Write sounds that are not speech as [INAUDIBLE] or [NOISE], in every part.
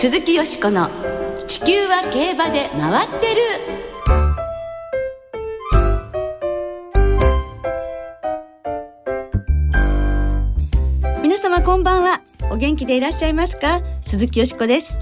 鈴木よしこの地球は競馬で回ってる。皆様こんばんは。お元気でいらっしゃいますか？鈴木よしこです。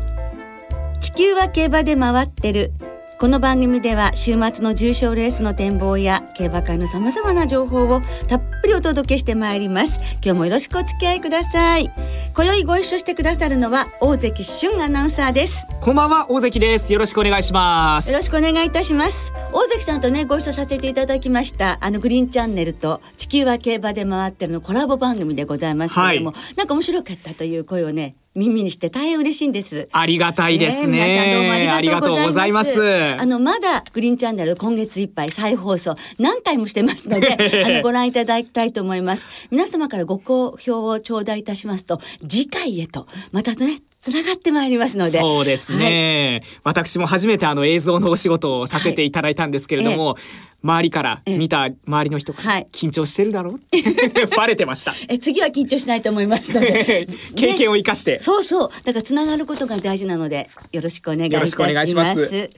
地球は競馬で回ってる。この番組では週末の重賞レースの展望や競馬会のさまざまな情報をたっぷりお届けしてまいります。今日もよろしくお付き合いください。今宵ご一緒してくださるのは大関俊アナウンサーです。こんばんは大関です。よろしくお願いします。よろしくお願いいたします。大関さんとねご一緒させていただきましたあのグリーンチャンネルと地球は競馬で回ってるのコラボ番組でございますけれども、はい、なんか面白かったという声をね耳にして大変嬉しいんです。ありがたいですね。ねどうもありがとうございます。あのまだグリーンチャンネル今月いっぱい再放送何回もしてますので、[LAUGHS] あのご覧いただきたいと思います。皆様からご好評を頂戴いたしますと次回へとまたねつながってまいりますので。そうですね。はい、私も初めてあの映像のお仕事をさせていただいたんですけれども、はい周りから見た周りの人が、緊張してるだろ？う [LAUGHS] バレてました。[LAUGHS] え次は緊張しないと思いますので。[LAUGHS] 経験を生かして、ね、そうそう。だからつながることが大事なのでよろしくお願いいたします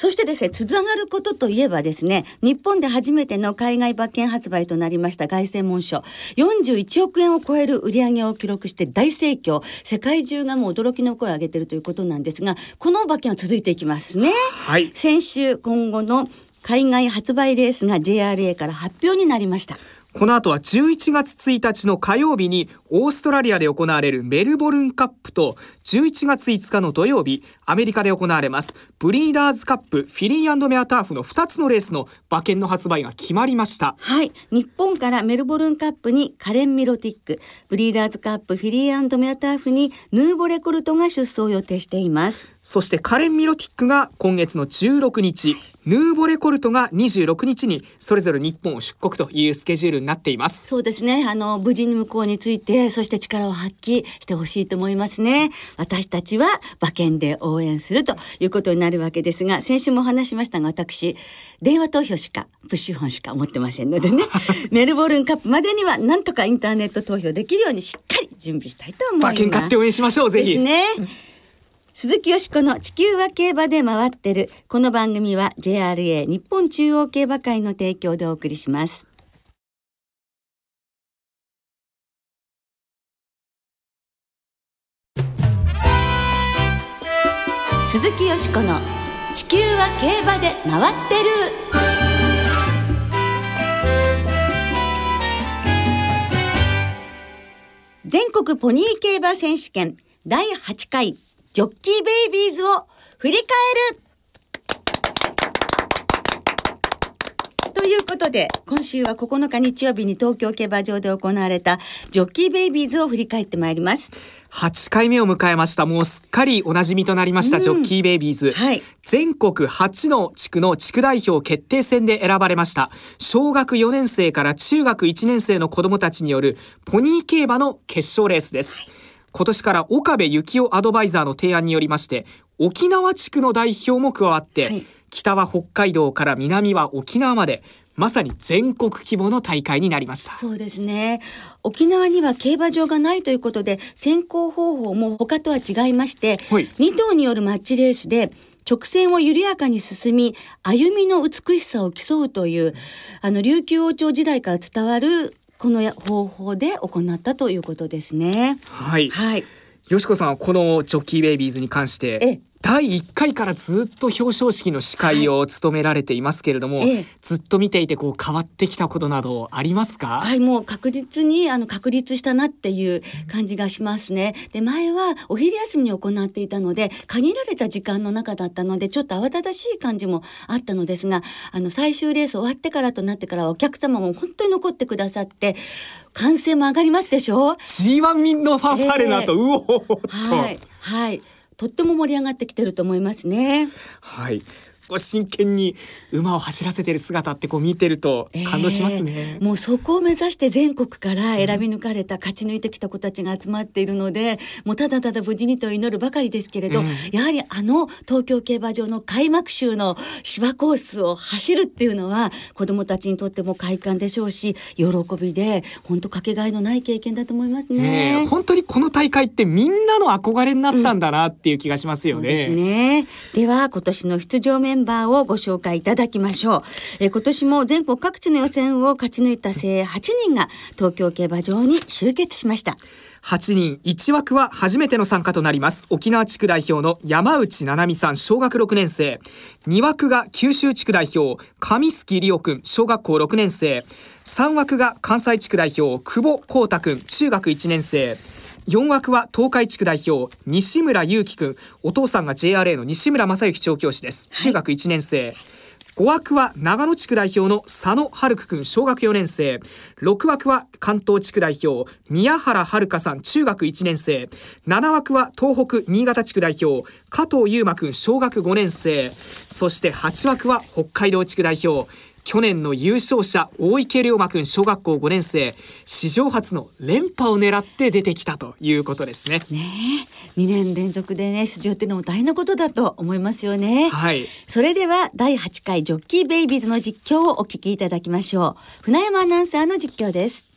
そしてですねつながることといえばですね日本で初めての海外馬券発売となりました凱旋門賞。41億円を超える売り上げを記録して大盛況。世界中がもう驚きの声を上げているということなんですがこの馬券は続いていきますね、はい、先週今後の海外発売レースが JRA から発表になりましたこの後は11月1日の火曜日にオーストラリアで行われるメルボルンカップと11月5日の土曜日アメリカで行われます。ブリーダーズカップフィリーメアターフの2つのレースの馬券の発売が決まりました。はい。日本からメルボルンカップにカレン・ミロティックブリーダーズカップフィリーメアターフにヌーボレコルトが出走予定しています。そしてカレン・ミロティックが今月の16日ヌーボレコルトが26日にそれぞれ日本を出国というスケジュールになっています。そうですね。あの無事に向こうについてそして力を発揮してほしいと思いますね。私たちは馬券で応援するということになるわけですが先週も話しましたが私電話投票しかプッシュ本しか持ってませんのでね。[LAUGHS] メルボルンカップまでにはなんとかインターネット投票できるようにしっかり準備したいと思います。馬券買って応援しましょうぜひ。ですね鈴木よしこの地球は競馬で回ってる。この番組は JRA 日本中央競馬会の提供でお送りします。鈴木よしこの地球は競馬で回ってる。全国ポニー競馬選手権第8回ジョッキーベイビーズを振り返るということで、今週は9日日曜日に東京競馬場で行われたジョッキーベイビーズを振り返ってまいります。8回目を迎えました。もうすっかりおなじみとなりました、うん、ジョッキーベイビーズ。はい、全国8の地区の地区代表決定戦で選ばれました。小学4年生から中学1年生の子供たちによるポニー競馬の決勝レースです。はい今年から岡部幸男アドバイザーの提案によりまして沖縄地区の代表も加わって、はい、北は北海道から南は沖縄までまさに全国規模の大会になりました。そうですね。沖縄には競馬場がないということで選考方法も他とは違いまして、はい、2頭によるマッチレースで直線を緩やかに進み歩みの美しさを競うというあの琉球王朝時代から伝わるこの方法で行ったということですね。はい。はい。よしこさんこのジョッキーベイビーズに関して第1回からずっと表彰式の司会を務められていますけれども、はい、ずっと見ていてこう変わってきたことなどありますか？はいもう確実にあの確立したなっていう感じがしますね。で前はお昼休みに行っていたので限られた時間の中だったのでちょっと慌ただしい感じもあったのですがあの最終レース終わってからとなってからお客様も本当に残ってくださって歓声も上がりますでしょ？G1 のファンファーレの後、えー、うおーっと。はいはいとっても盛り上がってきてると思いますね。はい。こう真剣に馬を走らせてる姿ってこう見てると感動しますね、えー、もうそこを目指して全国から選び抜かれた、勝ち抜いてきた子たちが集まっているのでもうただただ無事にと祈るばかりですけれど、えー、やはりあの東京競馬場の開幕週の芝コースを走るっていうのは子どもたちにとっても快感でしょうし喜びで本当かけがえのない経験だと思いますね。えー、本当にこの大会ってみんなの憧れになったんだなっていう気がしますよね。うん、でねでは今年の出場メンバーをご紹介いただきましょう。えー、今年も全国各地の予選を勝ち抜いた精鋭8人が東京競馬場に集結しました。8人1枠は初めての参加となります沖縄地区代表の山内七海さん小学6年生2枠が九州地区代表上月里央くん小学校6年生3枠が関西地区代表久保光太くん中学1年生4枠は東海地区代表西村祐樹くん。お父さんが JRA の西村正幸調教師です。中学1年生、はい5枠は長野地区代表の佐野春くん小学4年生。6枠は関東地区代表宮原遥さん中学1年生。7枠は東北新潟地区代表加藤優馬くん小学5年生。そして8枠は北海道地区代表去年の優勝者大池龍馬くん小学校5年生史上初の連覇を狙って出てきたということですね。ね2年連続でね出場っていうのも大変なことだと思いますよね。はい。それでは第8回ジョッキーベイビーズの実況をお聞きいただきましょう。船山アナウンサーの実況です。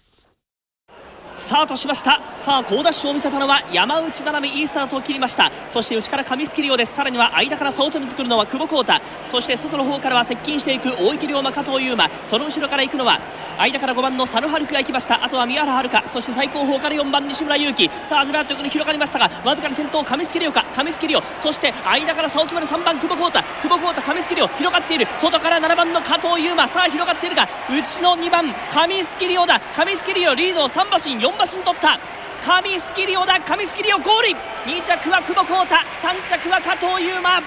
スタートしました。さあ好ダッシュを見せたのは山内七海いいスタートを切りました。そして内から上スキリオです。さらには間から早乙女作るのは久保浩太。そして外の方からは接近していく大池龍馬加藤優馬。その後ろから行くのは間から5番の佐野春が行きました。あとは宮原遥。そして最高峰から4番西村勇輝。さあずらっと横に広がりましたがわずかに先頭上スキリオか。上スキリオ。そして間から早乙女の3番久保浩太。久保浩太上スキリオ。広がっている。外から7番の加藤優馬さあ広がっているが内の2番上スキリオだ。上スキリオリードを3馬身。4馬身取った。神スキリオだ。神スキリオゴールイン。2着は久保浩太。3着は加藤優馬。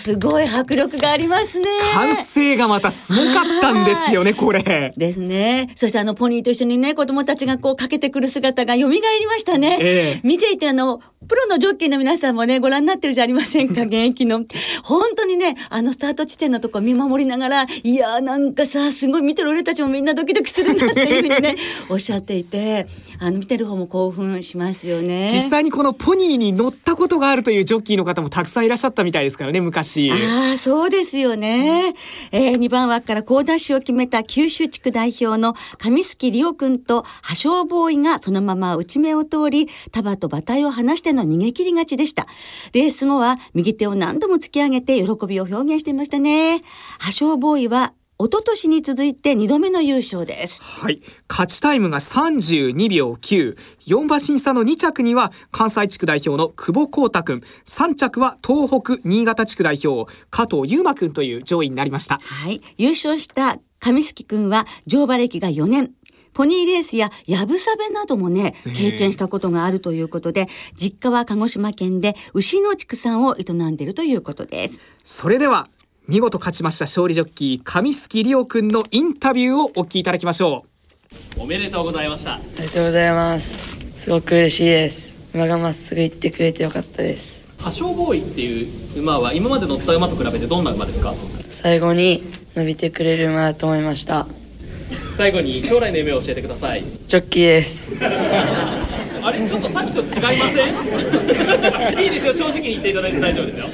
すごい迫力がありますね。完成がまたすごかったんですよね、これ。ですね。そしてあのポニーと一緒にね、子供たちがこうかけてくる姿が蘇りましたね。えー、見ていてあの、プロのジョッキーの皆さんもね、ご覧になってるじゃありませんか、[LAUGHS] 現役の。本当にね、あのスタート地点のとこ見守りながら、いやーなんかさ、すごい見てる俺たちもみんなドキドキするなっていうふうにね、[LAUGHS] おっしゃっていて、あの見てる方も興奮しますよね。実際にこのポニーに乗ったことがあるというジョッキーの方もたくさんいらっしゃったみたいですからね、昔。昔。ああ、そうですよね。えー、2番枠から好ダッシュを決めた九州地区代表の上杉里央君と破傷ボーイがそのまま内目を通り、束と馬体を離しての逃げ切り勝ちでした。レース後は右手を何度も突き上げて喜びを表現していましたね。破傷ボーイは一昨年に続いて2度目の優勝です。はい。勝ちタイムが32秒9。4馬審査の2着には関西地区代表の久保光太くん。3着は東北新潟地区代表加藤優馬くんという上位になりました。はい。優勝した上月くんは乗馬歴が4年。ポニーレースややぶさべなどもね、経験したことがあるということで、実家は鹿児島県で牛の畜産を営んでいるということです。それでは見事勝ちました勝利ジョッキー上月里央くんのインタビューをお聞きいただきましょう。おめでとうございました。ありがとうございます。すごく嬉しいです。馬がまっすぐ行ってくれてよかったです。破傷ボーイっていう馬は今まで乗った馬と比べてどんな馬ですか？最後に伸びてくれる馬だと思いました。最後に将来の夢を教えてください。ジョッキーです。[LAUGHS] あれちょっとさっきと違いません？[LAUGHS] いいですよ正直に言っていただいて大丈夫ですよ。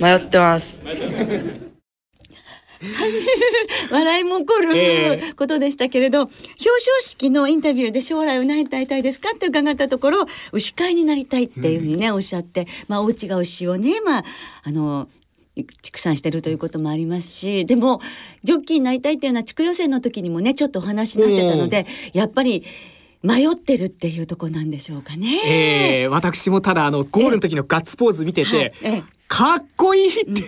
迷ってます [LAUGHS] 笑いも起こることでしたけれど、えー、表彰式のインタビューで将来を何になりたいですかって伺ったところ牛飼いになりたいっていうふうにね、うん、おっしゃってまあお家が牛をねまああの畜産してるということもありますしでもジョッキーになりたいっていうのは地区予選の時にもねちょっとお話になってたので、うん、やっぱり迷ってるっていうとこなんでしょうかね。えー、私もただあのゴールの時のガッツポーズ見てて、えー、かっこいいって、うん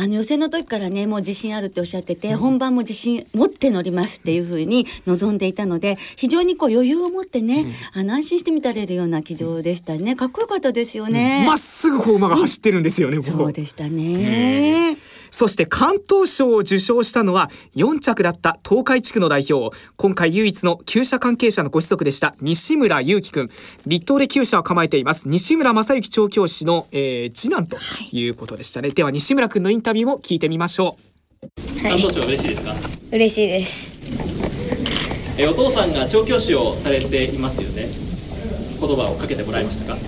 あの予選の時からねもう自信あるっておっしゃってて、うん、本番も自信持って乗りますっていうふうに望んでいたので非常にこう余裕を持ってね、うん、あの安心して見られるような騎乗でしたね。かっこよかったですよね。ま、っすぐこう馬が走ってるんですよね、そうでしたね。そして関東賞を受賞したのは4着だった東海地区の代表。今回唯一の厩舎関係者のご子息でした西村祐樹くん立東で厩舎を構えています。西村正幸調教師の、えー、次男とい。うことでしたね、はい、では西村くんのインタビューも聞いてみましょう。関東賞嬉しいですか？嬉しいです。えお父さんが調教師をされていますよね。言葉をかけてもらいましたか？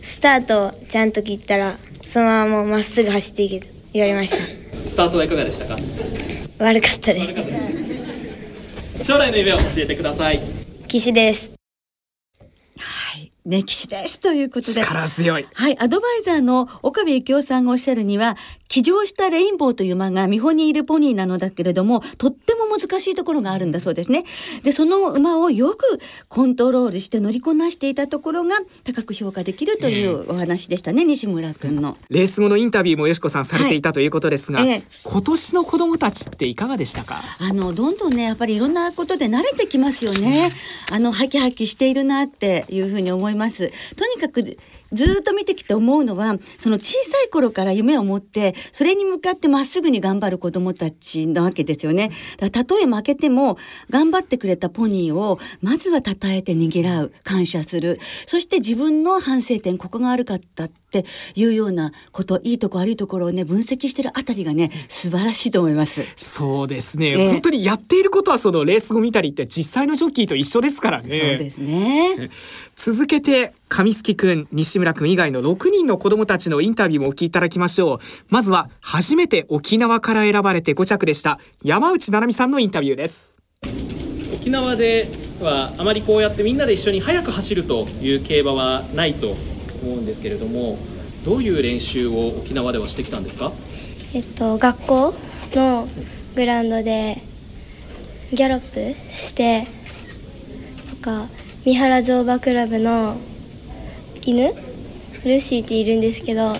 スタートちゃんと切ったらそのままもうまっすぐ走っていけと言われました。スタートはいかがでしたか？悪かったです将来の夢を教えてください。騎士ですね、騎士ですということで。力強い。はい、アドバイザーの岡部幸夫さんがおっしゃるには、騎乗したレインボーという馬が見本にいるポニーなのだけれども、とっても難しいところがあるんだそうですね。で、その馬をよくコントロールして乗りこなしていたところが高く評価できるというお話でしたね、えー、西村君の。レース後のインタビューもよしこさんされていたということですが、はいえー、今年の子供たちっていかがでしたか？あの、どんどんね、やっぱりいろんなことで慣れてきますよね。あの、ハキハキしているなっていうふうに思いいます。とにかくずっと見てきて思うのはその小さい頃から夢を持ってそれに向かってまっすぐに頑張る子どもたちなわけですよね。だたとえ負けても頑張ってくれたポニーをまずは称えてねぎらう感謝するそして自分の反省点ここが悪かったっていうようなこといいとこ悪いところをね分析してるあたりがね素晴らしいと思います。そうですね、えー、本当にやっていることはそのレース後見たりって実際のジョッキーと一緒ですからね。そうですね。続けて上月くん西村くん以外の6人の子供たちのインタビューもお聞きいただきましょう。まずは初めて沖縄から選ばれて5着でした山内七海さんのインタビューです。沖縄ではあまりこうやってみんなで一緒に速く走るという競馬はないと思うんですけれどもどういう練習を沖縄ではしてきたんですか？えっと学校のグラウンドでギャロップしてなんか三原乗馬クラブの犬ルーシーっているんですけど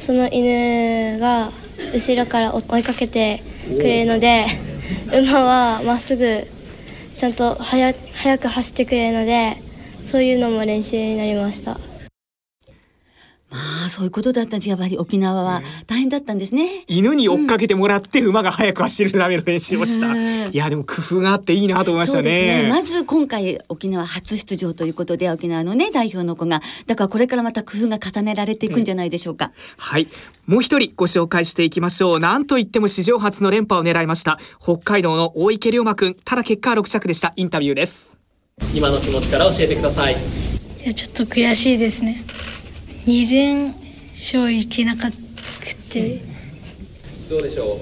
その犬が後ろから追いかけてくれるので馬はまっすぐちゃんと速く走ってくれるのでそういうのも練習になりました。まあそういうことだった。んですやっぱり沖縄は大変だったんですね、犬に追っかけてもらって、馬が速く走るための練習をした、うん、いやでも工夫があっていいなと思いましたね、ね、まず今回沖縄初出場ということで沖縄のね代表の子が。だからこれからまた工夫が重ねられていくんじゃないでしょうか、はい。もう一人ご紹介していきましょう。なんといっても史上初の連覇を狙いました。北海道の大池龍馬くん。ただ結果は6着でした。インタビューです。今の気持ちから教えてください。いやちょっと悔しいですね。2連勝いけなかくて。どうでしょ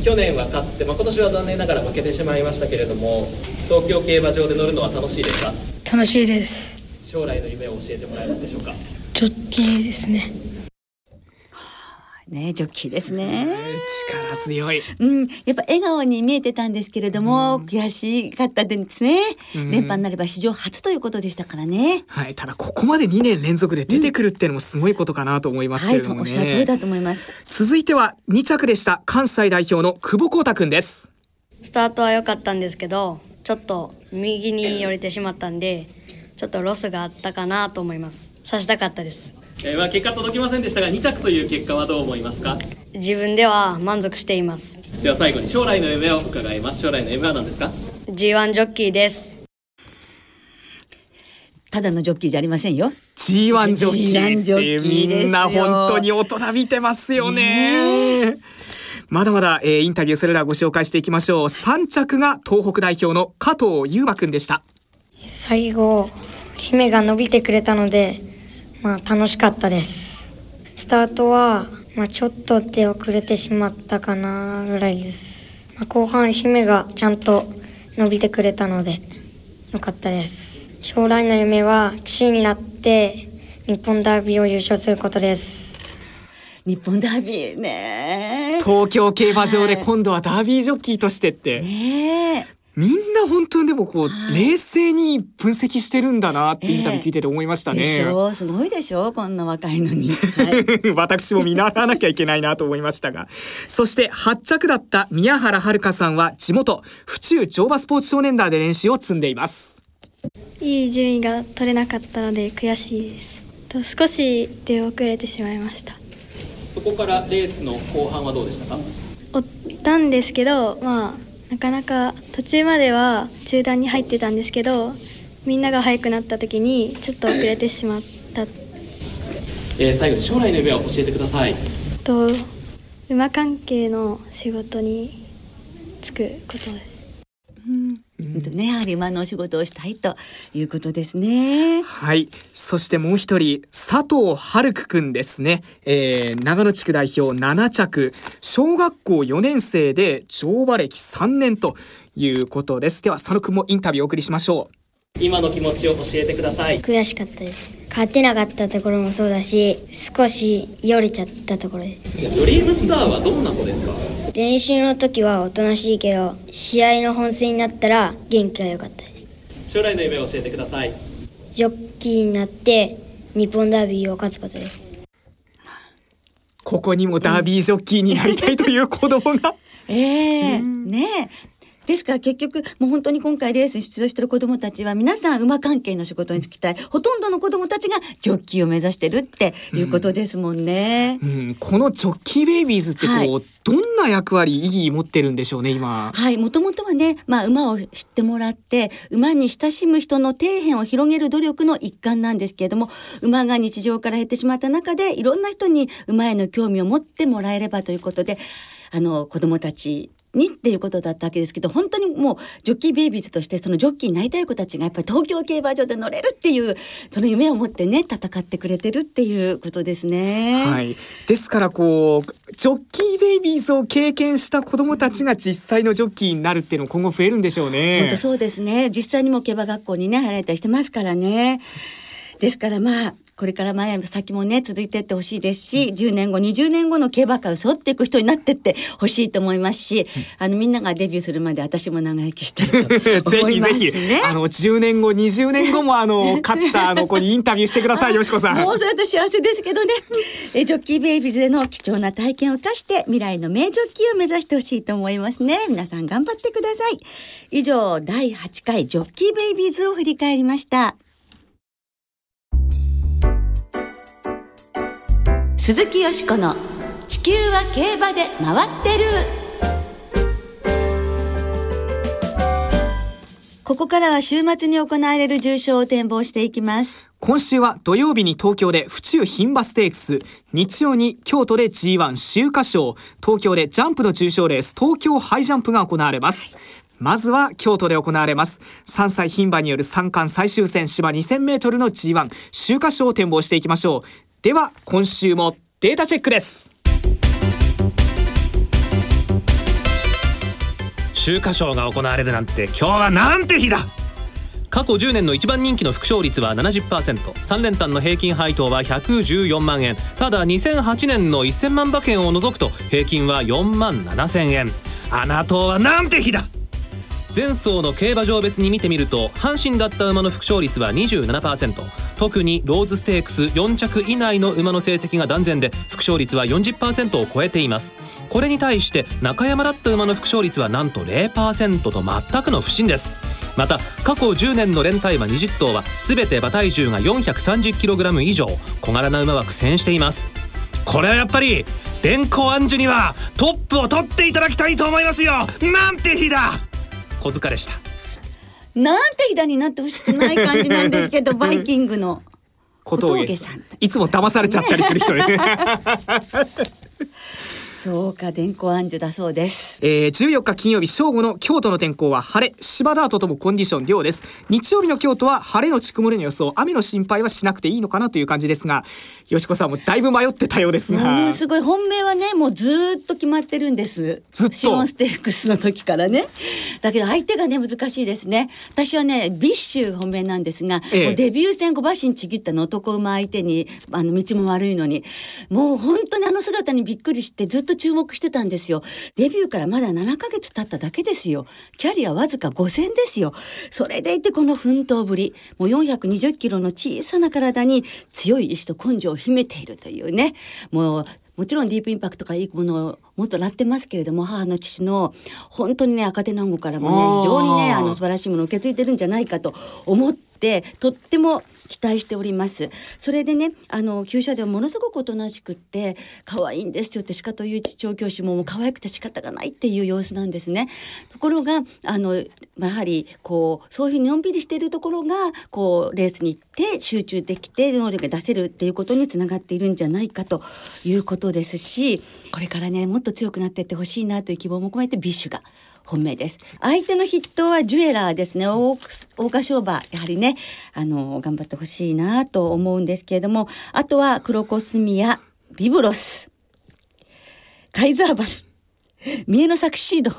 う？去年は勝って、まあ、今年は残念ながら負けてしまいましたけれども東京競馬場で乗るのは楽しいですか？楽しいです。将来の夢を教えてもらえますでしょうか？ジョッキーですねねジョッキーですね。力強い、うん、やっぱ笑顔に見えてたんですけれども、うん、悔しかったですね、うん、連覇になれば史上初ということでしたからね。はいただここまで2年連続で出てくるっていうのもすごいことかなと思いますけれども、ね。はい、おっしゃる通りだと思います。続いては2着でした関西代表の久保光太くんです。スタートは良かったんですけどちょっと右に寄れてしまったんでちょっとロスがあったかなと思います。さしたかったですえー、まあ結果届きませんでしたが2着という結果はどう思いますか？自分では満足しています。では最後に将来の夢を伺います。将来の夢は何ですか？G1 ジョッキーです。ただのジョッキーじゃありませんよ。G1 ジョッキー。ってみんな本当に大人見てますよね。ねまだまだ、えー、インタビューそれらご紹介していきましょう。3着が東北代表の加藤優馬くんでした。最後姫が伸びてくれたのでまあ、楽しかったです。スタートは、まあ、ちょっと出遅れてしまったかなぐらいです、まあ、後半姫がちゃんと伸びてくれたのでよかったです。将来の夢は騎手になって日本ダービーを優勝することです。日本ダービーね東京競馬場で今度はダービージョッキーとしてって、ねみんな本当にでもこう、はい、冷静に分析してるるんだなってインタビュー聞いてて思いましたね。えー、すごいでしょこんな若いのに。はい、[LAUGHS] 私も見習わなきゃいけないなと思いましたが。そして8着だった宮原遥さんは地元府中乗馬スポーツ少年団で練習を積んでいます。いい順位が取れなかったので悔しいです。と少し出遅れてしまいました。そこからレースの後半はどうでしたか？追ったんですけどまあなかなか途中までは中断に入ってたんですけどみんなが速くなった時にちょっと遅れてしまった、えー、最後に将来の夢を教えてください。と馬関係の仕事に就くこと。ですね、やはり馬のお仕事をしたいということですね。はい。そしてもう一人、佐藤春久くんですね。えー、長野地区代表7着、小学校4年生で乗馬歴3年ということです。では、佐野くんもインタビューをお送りしましょう。今の気持ちを教えてください。悔しかったです。勝てなかったところもそうだし、少しよれちゃったところです。ドリームスターはどんな子ですか？練習の時はおとなしいけど試合の本戦になったら元気が良かったです。将来の夢を教えてください。ジョッキーになって日本ダービーを勝つことです。ここにもダービージョッキーになりたいという子供が。え [LAUGHS] えー、ねですから結局もう本当に今回レースに出場している子どもたちは皆さん馬関係の仕事に就きたいほとんどの子どもたちがジョッキーを目指してるっていうことですもんね。うん、うん、このジョッキーベイビーズってこう、はい、どんな役割意義持ってるんでしょうね今？はいもともとはね、まあ、馬を知ってもらって馬に親しむ人の底辺を広げる努力の一環なんですけれども馬が日常から減ってしまった中でいろんな人に馬への興味を持ってもらえればということであの子どもたちにっていうことだったわけですけど本当にもうジョッキーベイビーズとしてそのジョッキーになりたい子たちがやっぱり東京競馬場で乗れるっていうその夢を持ってね戦ってくれてるっていうことですね。はい、ですからこうジョッキーベイビーズを経験した子どもたちが実際のジョッキーになるっていうの今後増えるんでしょうね。本当そうですね実際にも競馬学校にね入られたりしてますからね。ですからまあこれから前先もね続いていってほしいですし、10年後20年後の競馬界を沿っていく人になってってほしいと思いますし、あのみんながデビューするまで私も長生きしたいと思いますね。ぜひぜひ [LAUGHS] あの10年後20年後もあの勝ったあの子にインタビューしてくださいよしこさん。もうそれと幸せですけどね。えジョッキーベイビーズでの貴重な体験を生かして未来の名ジョッキーを目指してほしいと思いますね。皆さん頑張ってください。以上第8回ジョッキーベイビーズを振り返りました。鈴木よしこの地球は競馬で回ってる。ここからは週末に行われる重賞を展望していきます。今週は土曜日に東京で府中牝馬ステークス。日曜に京都で G1 秋華賞。東京でジャンプの重賞レース東京ハイジャンプが行われます。まずは京都で行われます。3歳牝馬による三冠最終戦芝2000メートルの G1 秋華賞を展望していきましょう。では今週もデータチェックです。秋華賞が行われるなんて今日はなんて日だ。過去10年の一番人気の副勝率は 70%3 連単の平均配当は114万円。ただ2008年の1000万馬券を除くと平均は4万7000円。あなたはなんて日だ。前走の競馬場別に見てみると阪神だった馬の副勝率は27%特にローズステークス4着以内の馬の成績が断然で副勝率は40%を超えています。これに対して中山だった馬の副勝率はなんと0%と全くの不振です。また過去10年の連帯馬20頭は全て馬体重が 430kg 以上小柄な馬は苦戦しています。これはやっぱり電光暗示にはトップを取っていただきたいと思いますよ。なんて日だ小塚でした。なんて左になってほしくない感じなんですけど [LAUGHS] バイキングの。小峠さん。いつも騙されちゃったりする人ね [LAUGHS] そうか電光暗示だそうです、えー、14日金曜日正午の京都の天候は晴れ芝ダートともコンディション良です。日曜日の京都は晴れのち曇りの予想。雨の心配はしなくていいのかなという感じですがよしこさんもだいぶ迷ってたようですが。すごい。本命はねもうずっと決まってるんです。ずっと？シオンステークスの時からね。だけど相手がね難しいですね。私はねビッシュ本命なんですが、ええ、もうデビュー戦5馬身ちぎったの男馬相手にあの道も悪いのにもう本当にあの姿にびっくりしてずっと注目してたんですよ。デビューからまだ7ヶ月経っただけですよ。キャリアわずか5戦ですよ。それでいてこの奮闘ぶり。もう420キロの小さな体に強い意志と根性を秘めているというね。もうもちろんディープインパクトからいいものをもっとらってますけれども母の父の本当にね赤手南郷からもね非常にねあの素晴らしいものを受け継いでるんじゃないかと思ってってとっても期待しております。それでねあの厩舎ではものすごくおとなしくって可愛いんですよって鹿という調教師ももう可愛くて仕方がないっていう様子なんですね。ところがあのやはりこうそういうふうにのんびりしているところがこうレースに行って集中できて能力が出せるっていうことにつながっているんじゃないかということですしこれからねもっと強くなっていってほしいなという希望も込めてビッシュが本命です。相手の筆頭はジュエラーですね。桜花賞馬やはりねあの頑張ってほしいなと思うんですけれどもあとはクロコスミアビブロスカイザーバルミエノサクシード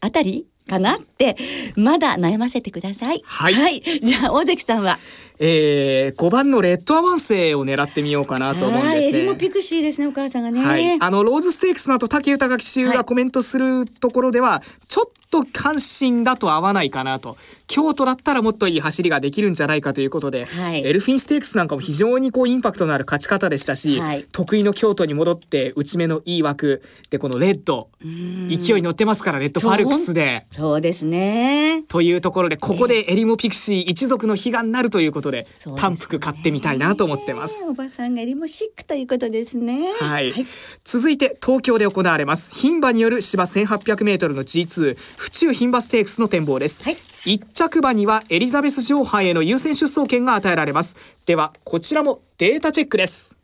あたりかなってまだ悩ませてください。はい、はい、じゃあ大関さんは？えー、5番のレッドアワンセを狙ってみようかなと思うんですね。エリモピクシーですねお母さんがね。はい、あのローズステークスの後武豊騎手がコメントするところでは、はい、ちょっと関心だと合わないかなと。京都だったらもっといい走りができるんじゃないかということで、はい、エルフィンステークスなんかも非常にこうインパクトのある勝ち方でしたし、はい、得意の京都に戻って内目のいい枠でこのレッド。勢い乗ってますからレッドファルクスで。そうですね。というところでここでエリモピクシー一族の悲願になるということで、えー、単服買ってみたいなと思ってます、おばさんがエリモシックということですね。はい、はい、続いて東京で行われます。牝馬による芝 1800m の G2 府中牝馬ステークスの展望です、はい。1着馬にはエリザベス女王杯への優先出走権が与えられます。ではこちらもデータチェックです。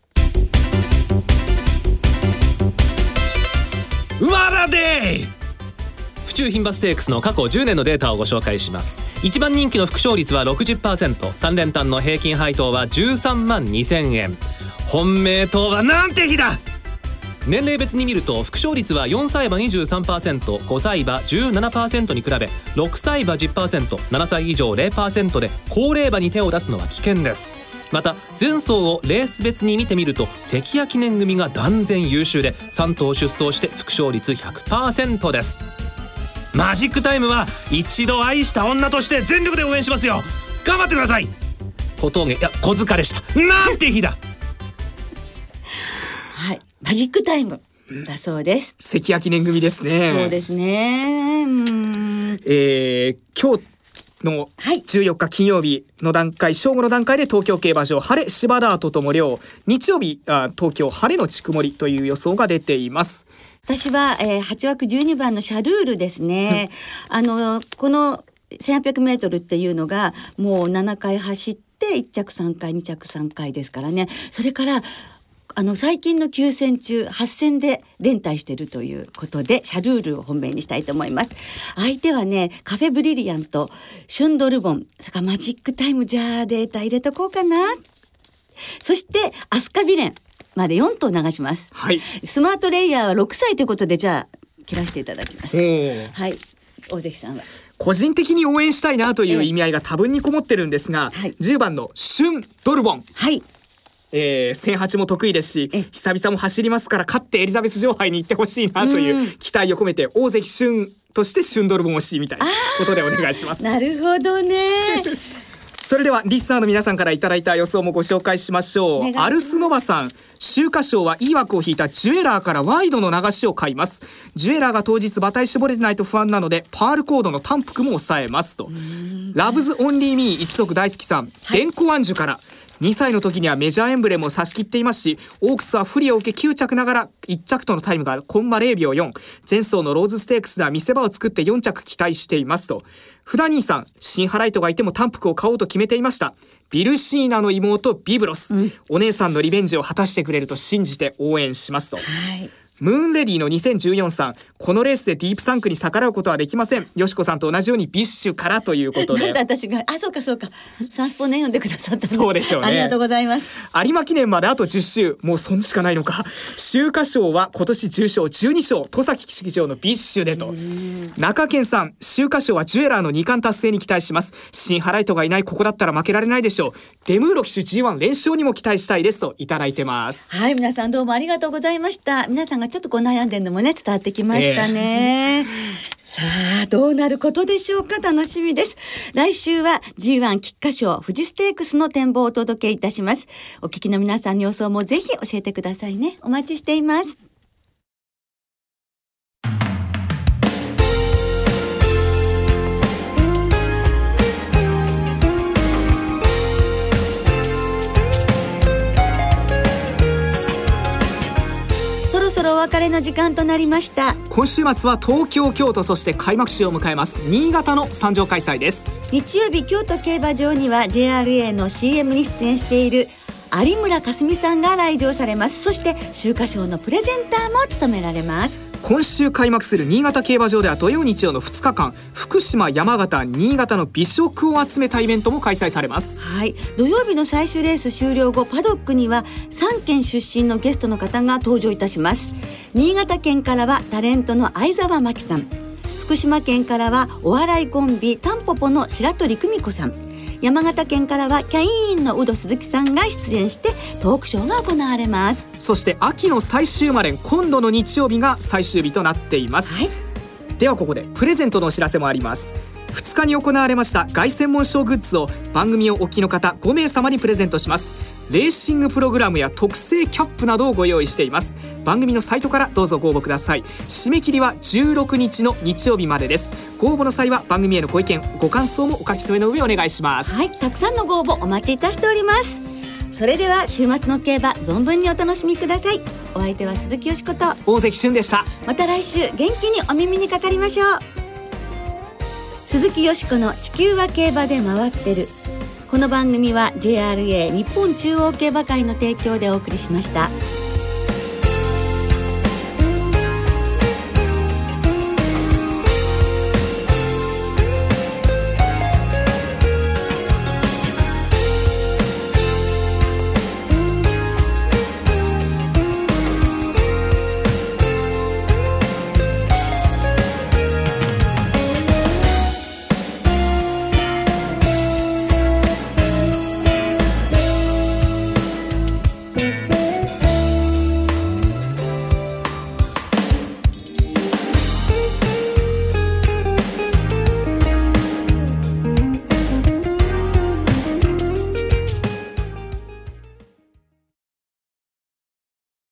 わらで府中牝馬ステークスの過去10年のデータをご紹介します。一番人気の副勝率は 60%3 連単の平均配当は13万2000円。本命党はなんて日だ年齢別に見ると副勝率は4歳馬 23%5 歳馬17%に比べ6歳馬 10%7 歳以上0%で高齢馬に手を出すのは危険です。また前走をレース別に見てみると関谷記念組が断然優秀で3頭出走して副勝率100%です。マジックタイムは一度愛した女として全力で応援しますよ。頑張ってください。小峠いや小塚でした。なんて日だ。マジックタイムだそうです。関谷記念組ですね。そうですね。えー、今日の14日金曜日の段階、正午の段階で東京競馬場晴れ芝ダートとも量日曜日あ東京晴れのち曇りという予想が出ています。私は、えー、8枠12番のシャルールですね。あのこの1800メートルっていうのがもう7回走って1着3回2着3回ですからね。それからあの最近の9戦中8戦で連帯しているということでシャルールを本命にしたいと思います。相手はねカフェブリリアントシュンドルボンそれからマジックタイムじゃあデータ入れとこうかな。そしてアスカビレンまで4頭流します、はい、スマートレイヤーは6歳ということでじゃあ切らしていただきます。はい。大関さんは？個人的に応援したいなという意味合いが多分にこもってるんですが、はい、10番のシュンドルボン。はいえー、千八も得意ですし久々も走りますから勝ってエリザベス女王杯に行ってほしいなという期待を込めて大関俊としてシュンドルボン推しみたいなことでお願いします。なるほどね。[LAUGHS] それではリスナーの皆さんからいただいた予想もご紹介しましょう。アルスノバさん秋華賞はいい枠を引いたジュエラーからワイドの流しを買います。ジュエラーが当日馬体絞れてないと不安なのでパールコードの単複も抑えますと。ラブズオンリーミー一族大好きさん、はい、デンコウアンジュ から2歳の時にはメジャーエンブレムを差し切っていますしオークスは不利を受け9着ながら1着とのタイムがコンマ0秒4前走のローズステークスでは見せ場を作って4着期待していますと。船兄さんシンハライトがいても単複を買おうと決めていました。ビルシーナの妹ビブロス、うん、お姉さんのリベンジを果たしてくれると信じて応援しますと、はいムーンレディの2014さん。このレースでディープ産駒に逆らうことはできません。よしこさんと同じようにビッシュからということで。なんで私が。あそうかそうか。サンスポね読んでくださったそうでしょうね。ありがとうございます。有馬記念まであと10週もうそんしかないのか。秋華賞は今年10勝12勝戸崎騎手のビッシュでと。中堅さん。秋華賞はジュエラーの2冠達成に期待します。新ハライトがいない。ここだったら負けられないでしょう。デムーロ騎手 G1 連勝にも期待したいですといただいてます。はい皆さんどうもありがとうございました。皆さんがちょっとこう悩んでるのもね伝わってきましたね、えー、さあどうなることでしょうか？楽しみです。来週は G1 菊花賞富士ステークスの展望をお届けいたします。お聞きの皆さんの予想もぜひ教えてくださいね。お待ちしています。別れの時間となりました。今週末は東京京都そして開幕式を迎えます。新潟の参上開催です。日曜日京都競馬場には JRA の CM に出演している有村架純さんが来場されます。そして秋華賞のプレゼンターも務められます。今週開幕する新潟競馬場では土曜日曜の2日間福島山形新潟の美食を集めたイベントも開催されます。はい。土曜日の最終レース終了後パドックには3県出身のゲストの方が登場いたします。新潟県からはタレントの相沢真紀さん。福島県からはお笑いコンビタンポポの白鳥久美子さん山形県からはキャイーンのウド鈴木さんが出演してトークショーが行われます。そして秋の最終マレン今度の日曜日が最終日となっています、はい、ではここでプレゼントのお知らせもあります。2日に行われました凱旋門賞グッズを番組をお聞きの方5名様にプレゼントします。レーシングプログラムや特製キャップなどをご用意しています。番組のサイトからどうぞご応募ください。締め切りは16日の日曜日までですご応募の際は番組へのご意見ご感想もお書き添えの上お願いします。はいたくさんのご応募お待ちいたしております。それでは週末の競馬存分にお楽しみください。お相手は鈴木よしこと。大関俊でした。また来週元気にお耳にかかりましょう。鈴木よしこの地球は競馬で回ってる。この番組は JRA 日本中央競馬会の提供でお送りしました。